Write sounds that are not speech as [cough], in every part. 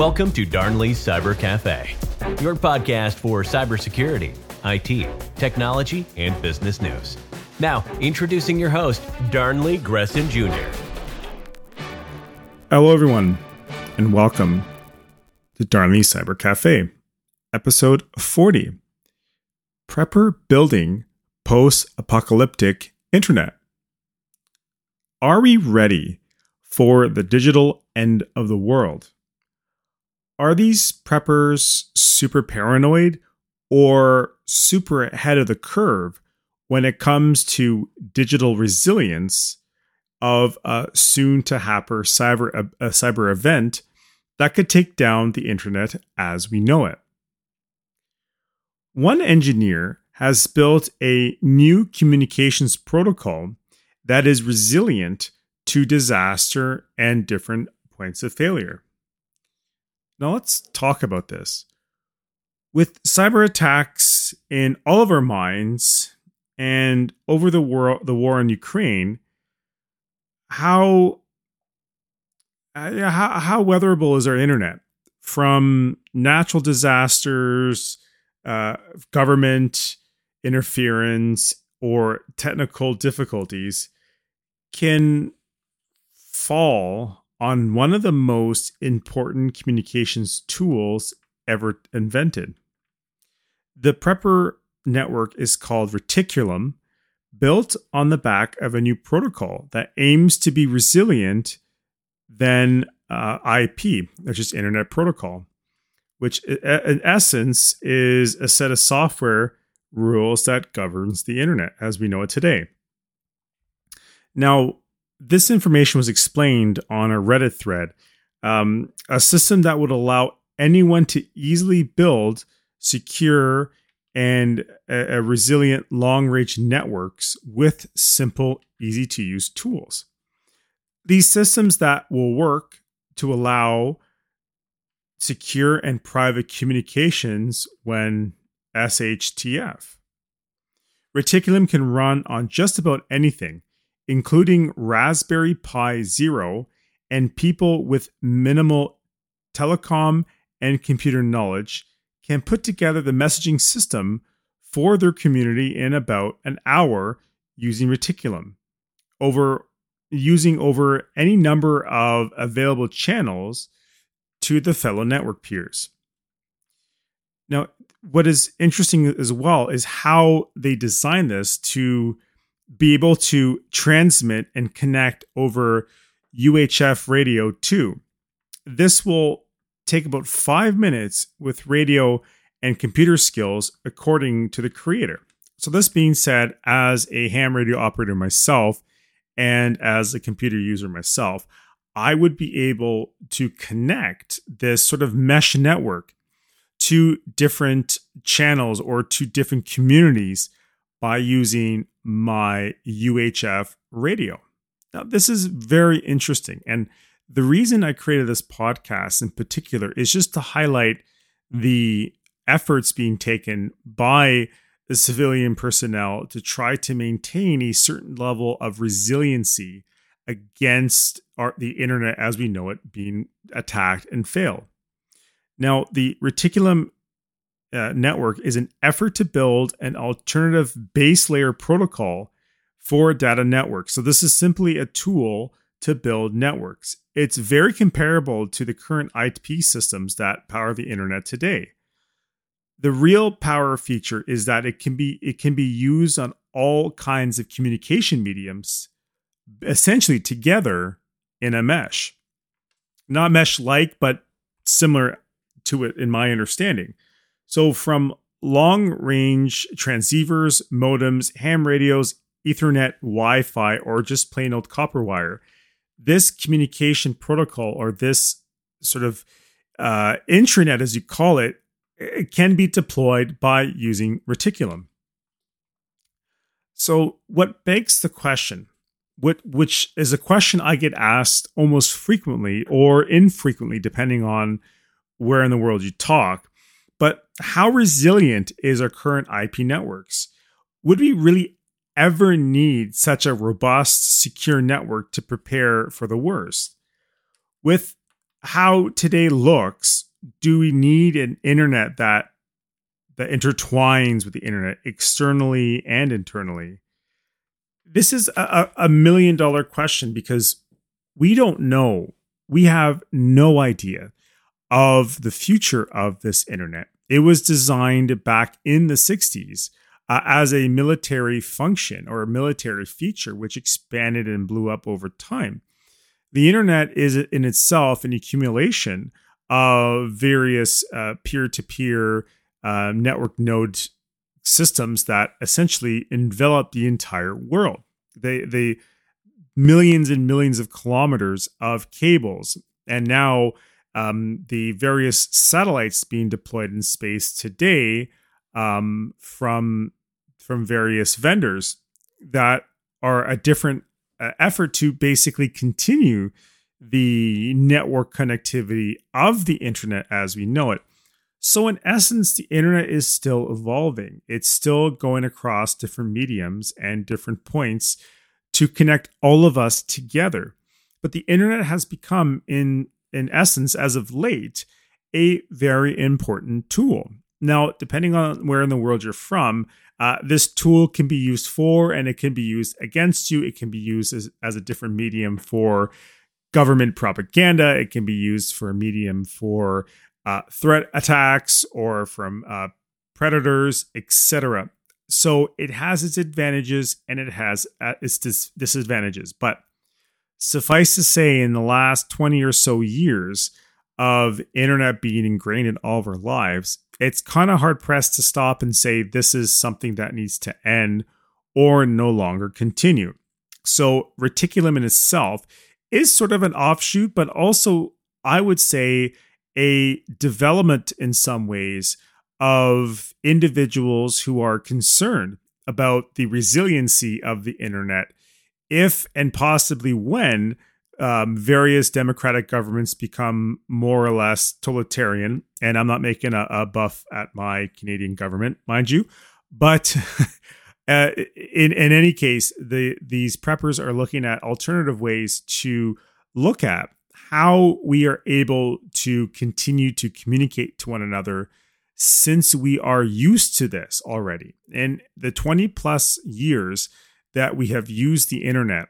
Welcome to Darnley's Cyber Cafe, your podcast for cybersecurity, IT, technology, and business news. Now, introducing your host, Darnley Gresson Jr. Hello, everyone, and welcome to Darnley Cyber Cafe, episode 40 Prepper Building Post Apocalyptic Internet. Are we ready for the digital end of the world? Are these preppers super paranoid or super ahead of the curve when it comes to digital resilience of a soon to happen cyber a, a cyber event that could take down the internet as we know it. One engineer has built a new communications protocol that is resilient to disaster and different points of failure. Now let's talk about this. With cyber attacks in all of our minds and over the war the war in Ukraine, how uh, how, how weatherable is our internet from natural disasters, uh, government interference, or technical difficulties can fall on one of the most important communications tools ever invented. The Prepper network is called Reticulum, built on the back of a new protocol that aims to be resilient than uh, IP, which is Internet Protocol, which in essence is a set of software rules that governs the internet as we know it today. Now, this information was explained on a Reddit thread, um, a system that would allow anyone to easily build secure and a, a resilient long range networks with simple, easy to use tools. These systems that will work to allow secure and private communications when SHTF. Reticulum can run on just about anything, including Raspberry Pi Zero, and people with minimal telecom and computer knowledge can put together the messaging system for their community in about an hour using Reticulum over using over any number of available channels to the fellow network peers. Now, what is interesting as well is how they design this to be able to transmit and connect over UHF radio too. This will take about five minutes with radio and computer skills, according to the creator. So, this being said, as a ham radio operator myself and as a computer user myself, I would be able to connect this sort of mesh network to different channels or to different communities by using my UHF radio. Now, this is very interesting. And the reason I created this podcast in particular is just to highlight the efforts being taken by the civilian personnel to try to maintain a certain level of resiliency against our, the internet as we know it being attacked and failed. Now, the Reticulum uh, network is an effort to build an alternative base layer protocol for data networks. So, this is simply a tool to build networks. It's very comparable to the current IP systems that power the internet today. The real power feature is that it can be it can be used on all kinds of communication mediums essentially together in a mesh. Not mesh like but similar to it in my understanding. So from long range transceivers, modems, ham radios, Ethernet, Wi Fi, or just plain old copper wire this communication protocol or this sort of uh, intranet, as you call it, it can be deployed by using Reticulum. So, what begs the question, which is a question I get asked almost frequently or infrequently, depending on where in the world you talk, but how resilient is our current IP networks? Would we really ever need such a robust, secure network to prepare for the worst. With how today looks, do we need an internet that that intertwines with the internet externally and internally? This is a, a million dollar question because we don't know. We have no idea of the future of this internet. It was designed back in the 60s uh, as a military function or a military feature, which expanded and blew up over time. The internet is in itself an accumulation of various peer to peer network node systems that essentially envelop the entire world. They, they, millions and millions of kilometers of cables. And now um, the various satellites being deployed in space today um, from from various vendors that are a different uh, effort to basically continue the network connectivity of the internet as we know it. So, in essence, the internet is still evolving. It's still going across different mediums and different points to connect all of us together. But the internet has become, in, in essence, as of late, a very important tool. Now, depending on where in the world you're from, uh, this tool can be used for and it can be used against you. It can be used as, as a different medium for government propaganda. It can be used for a medium for uh, threat attacks or from uh, predators, etc. So it has its advantages and it has uh, its dis- disadvantages. But suffice to say, in the last 20 or so years of internet being ingrained in all of our lives, it's kind of hard pressed to stop and say this is something that needs to end or no longer continue. So, Reticulum in itself is sort of an offshoot, but also, I would say, a development in some ways of individuals who are concerned about the resiliency of the internet if and possibly when um, various democratic governments become more or less totalitarian. And I'm not making a, a buff at my Canadian government, mind you, but. [laughs] Uh, in in any case, the these preppers are looking at alternative ways to look at how we are able to continue to communicate to one another since we are used to this already. In the 20 plus years that we have used the internet,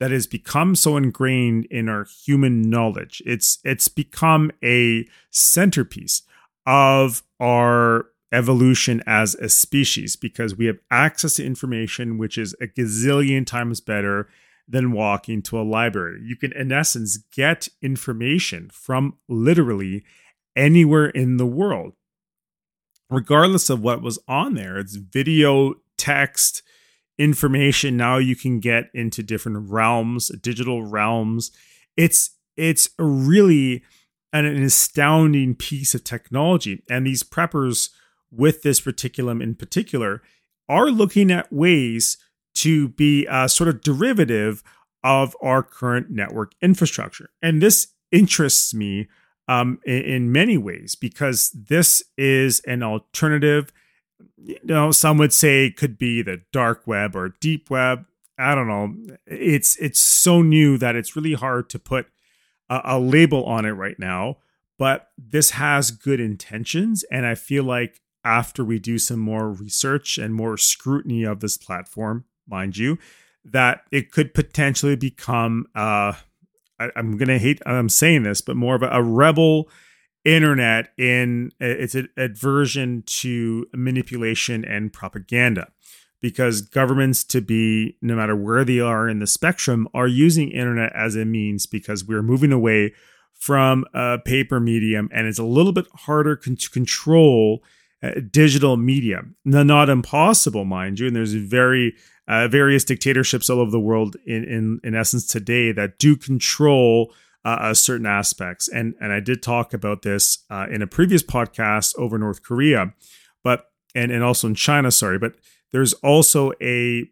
that has become so ingrained in our human knowledge. It's it's become a centerpiece of our evolution as a species because we have access to information which is a gazillion times better than walking to a library. You can in essence get information from literally anywhere in the world. Regardless of what was on there, it's video, text, information now you can get into different realms, digital realms. It's it's really an, an astounding piece of technology, and these preppers with this reticulum in particular are looking at ways to be a sort of derivative of our current network infrastructure. And this interests me um, in, in, many ways because this is an alternative you know, some would say it could be the dark web or deep web. I don't know. It's it's so new that it's really hard to put a, a label on it right now. But this has good intentions, and I feel like after we do some more research and more scrutiny of this platform, mind you, that it could potentially become uh I, am gonna hate I'm saying this, but more of a, a rebel internet in its aversion to manipulation and propaganda because governments to be no matter where they are in the spectrum are using internet as a means because we're moving away from a paper medium and it's a little bit harder con- to control uh, digital media. Now, not impossible mind you and there's very uh, various dictatorships all over the world in, in in essence today that do control uh, uh, certain aspects. And and I did talk about this uh, in a previous podcast over North Korea, but and and also in China. Sorry, but there's also a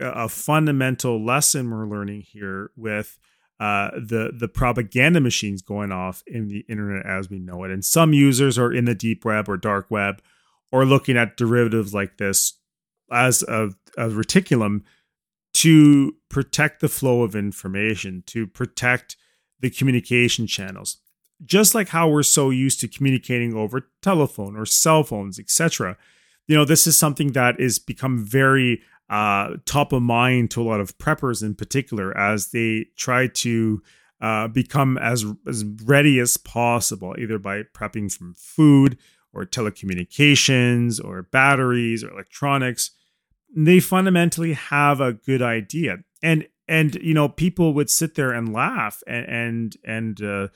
a fundamental lesson we're learning here with uh, the the propaganda machines going off in the internet as we know it. And some users are in the deep web or dark web, or looking at derivatives like this as a, a reticulum to protect the flow of information, to protect the communication channels. Just like how we're so used to communicating over telephone or cell phones, etc. You know, this is something that is become very uh, top of mind to a lot of preppers in particular as they try to uh, become as as ready as possible, either by prepping from food or telecommunications or batteries or electronics. They fundamentally have a good idea, and and you know people would sit there and laugh and and and uh,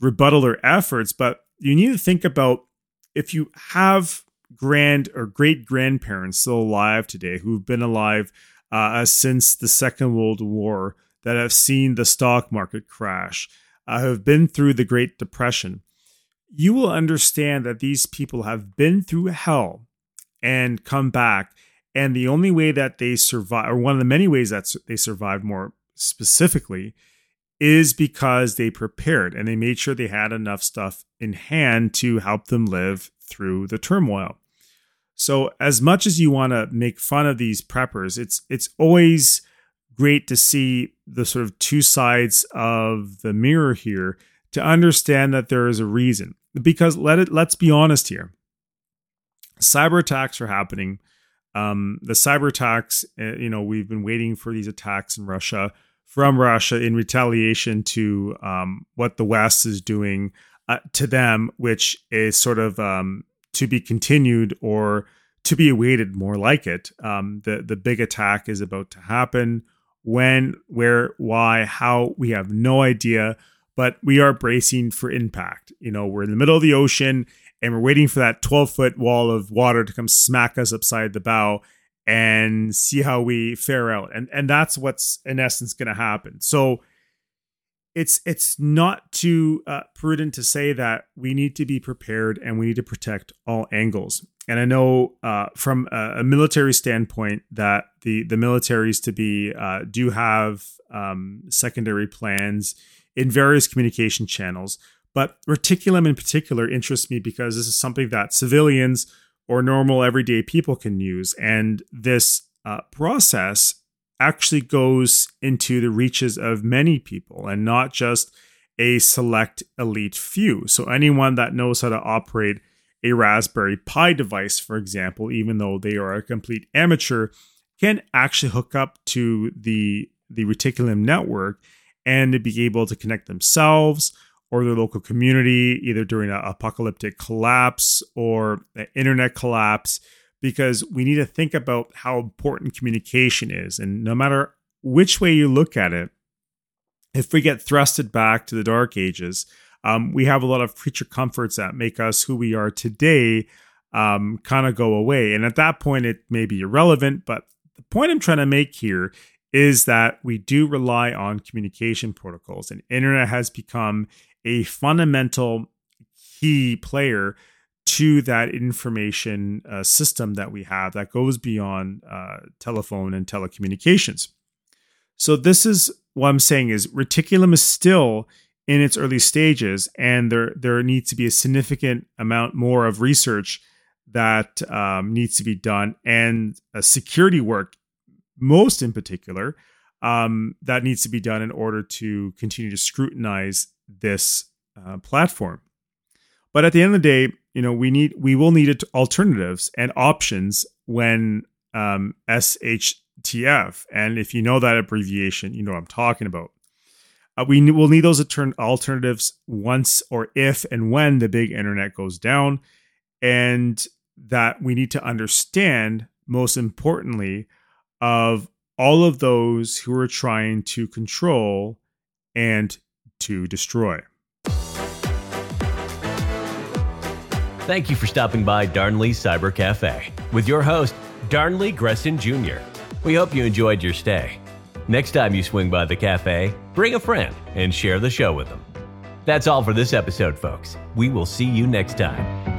rebuttal their efforts, but you need to think about if you have grand or great grandparents still alive today who've been alive uh, since the Second World War that have seen the stock market crash, uh, have been through the Great Depression, you will understand that these people have been through hell and come back. And the only way that they survive, or one of the many ways that they survived more specifically, is because they prepared and they made sure they had enough stuff in hand to help them live through the turmoil. So as much as you want to make fun of these preppers, it's it's always great to see the sort of two sides of the mirror here to understand that there is a reason. Because let it let's be honest here. Cyber attacks are happening. Um, the cyber attacks, uh, you know, we've been waiting for these attacks in Russia from Russia in retaliation to um, what the West is doing uh, to them, which is sort of um, to be continued or to be awaited, more like it. Um, the the big attack is about to happen when, where, why, how, we have no idea, but we are bracing for impact. You know, we're in the middle of the ocean and we're waiting for that 12 foot wall of water to come smack us upside the bow and see how we fare out. And and that's what's in essence going to happen. So it's it's not too uh, prudent to say that we need to be prepared and we need to protect all angles. And I know uh, from a, a, military standpoint that the the militaries to be uh, do have um, secondary plans in various communication channels, but reticulum in particular interests me because this is something that civilians or normal everyday people can use, and this uh, process actually goes into the reaches of many people and not just a select elite few. So anyone that knows how to operate a Raspberry Pi device, for example, even though they are a complete amateur, can actually hook up to the the Reticulum network and be able to connect themselves or their local community either during an apocalyptic collapse or an internet collapse because we need to think about how important communication is and no matter which way you look at it if we get thrusted back to the dark ages um, we have a lot of creature comforts that make us who we are today um, kind of go away. And at that point, it may be irrelevant. But the point I'm trying to make here is that we do rely on communication protocols, and internet has become a fundamental key player to that information uh, system that we have that goes beyond uh, telephone and telecommunications. So this is what I'm saying is reticulum is still in its early stages, and there there needs to be a significant amount more of research that um, needs to be done, and security work, most in particular, um, that needs to be done in order to continue to scrutinize this uh, platform. But at the end of the day, you know, we need we will need alternatives and options when um, SHTF, and if you know that abbreviation, you know what I'm talking about. Uh, we will need those alternatives once or if and when the big internet goes down. And that we need to understand, most importantly, of all of those who are trying to control and to destroy. Thank you for stopping by Darnley Cyber Cafe with your host, Darnley Gresson Jr. We hope you enjoyed your stay. Next time you swing by the cafe, bring a friend and share the show with them. That's all for this episode, folks. We will see you next time.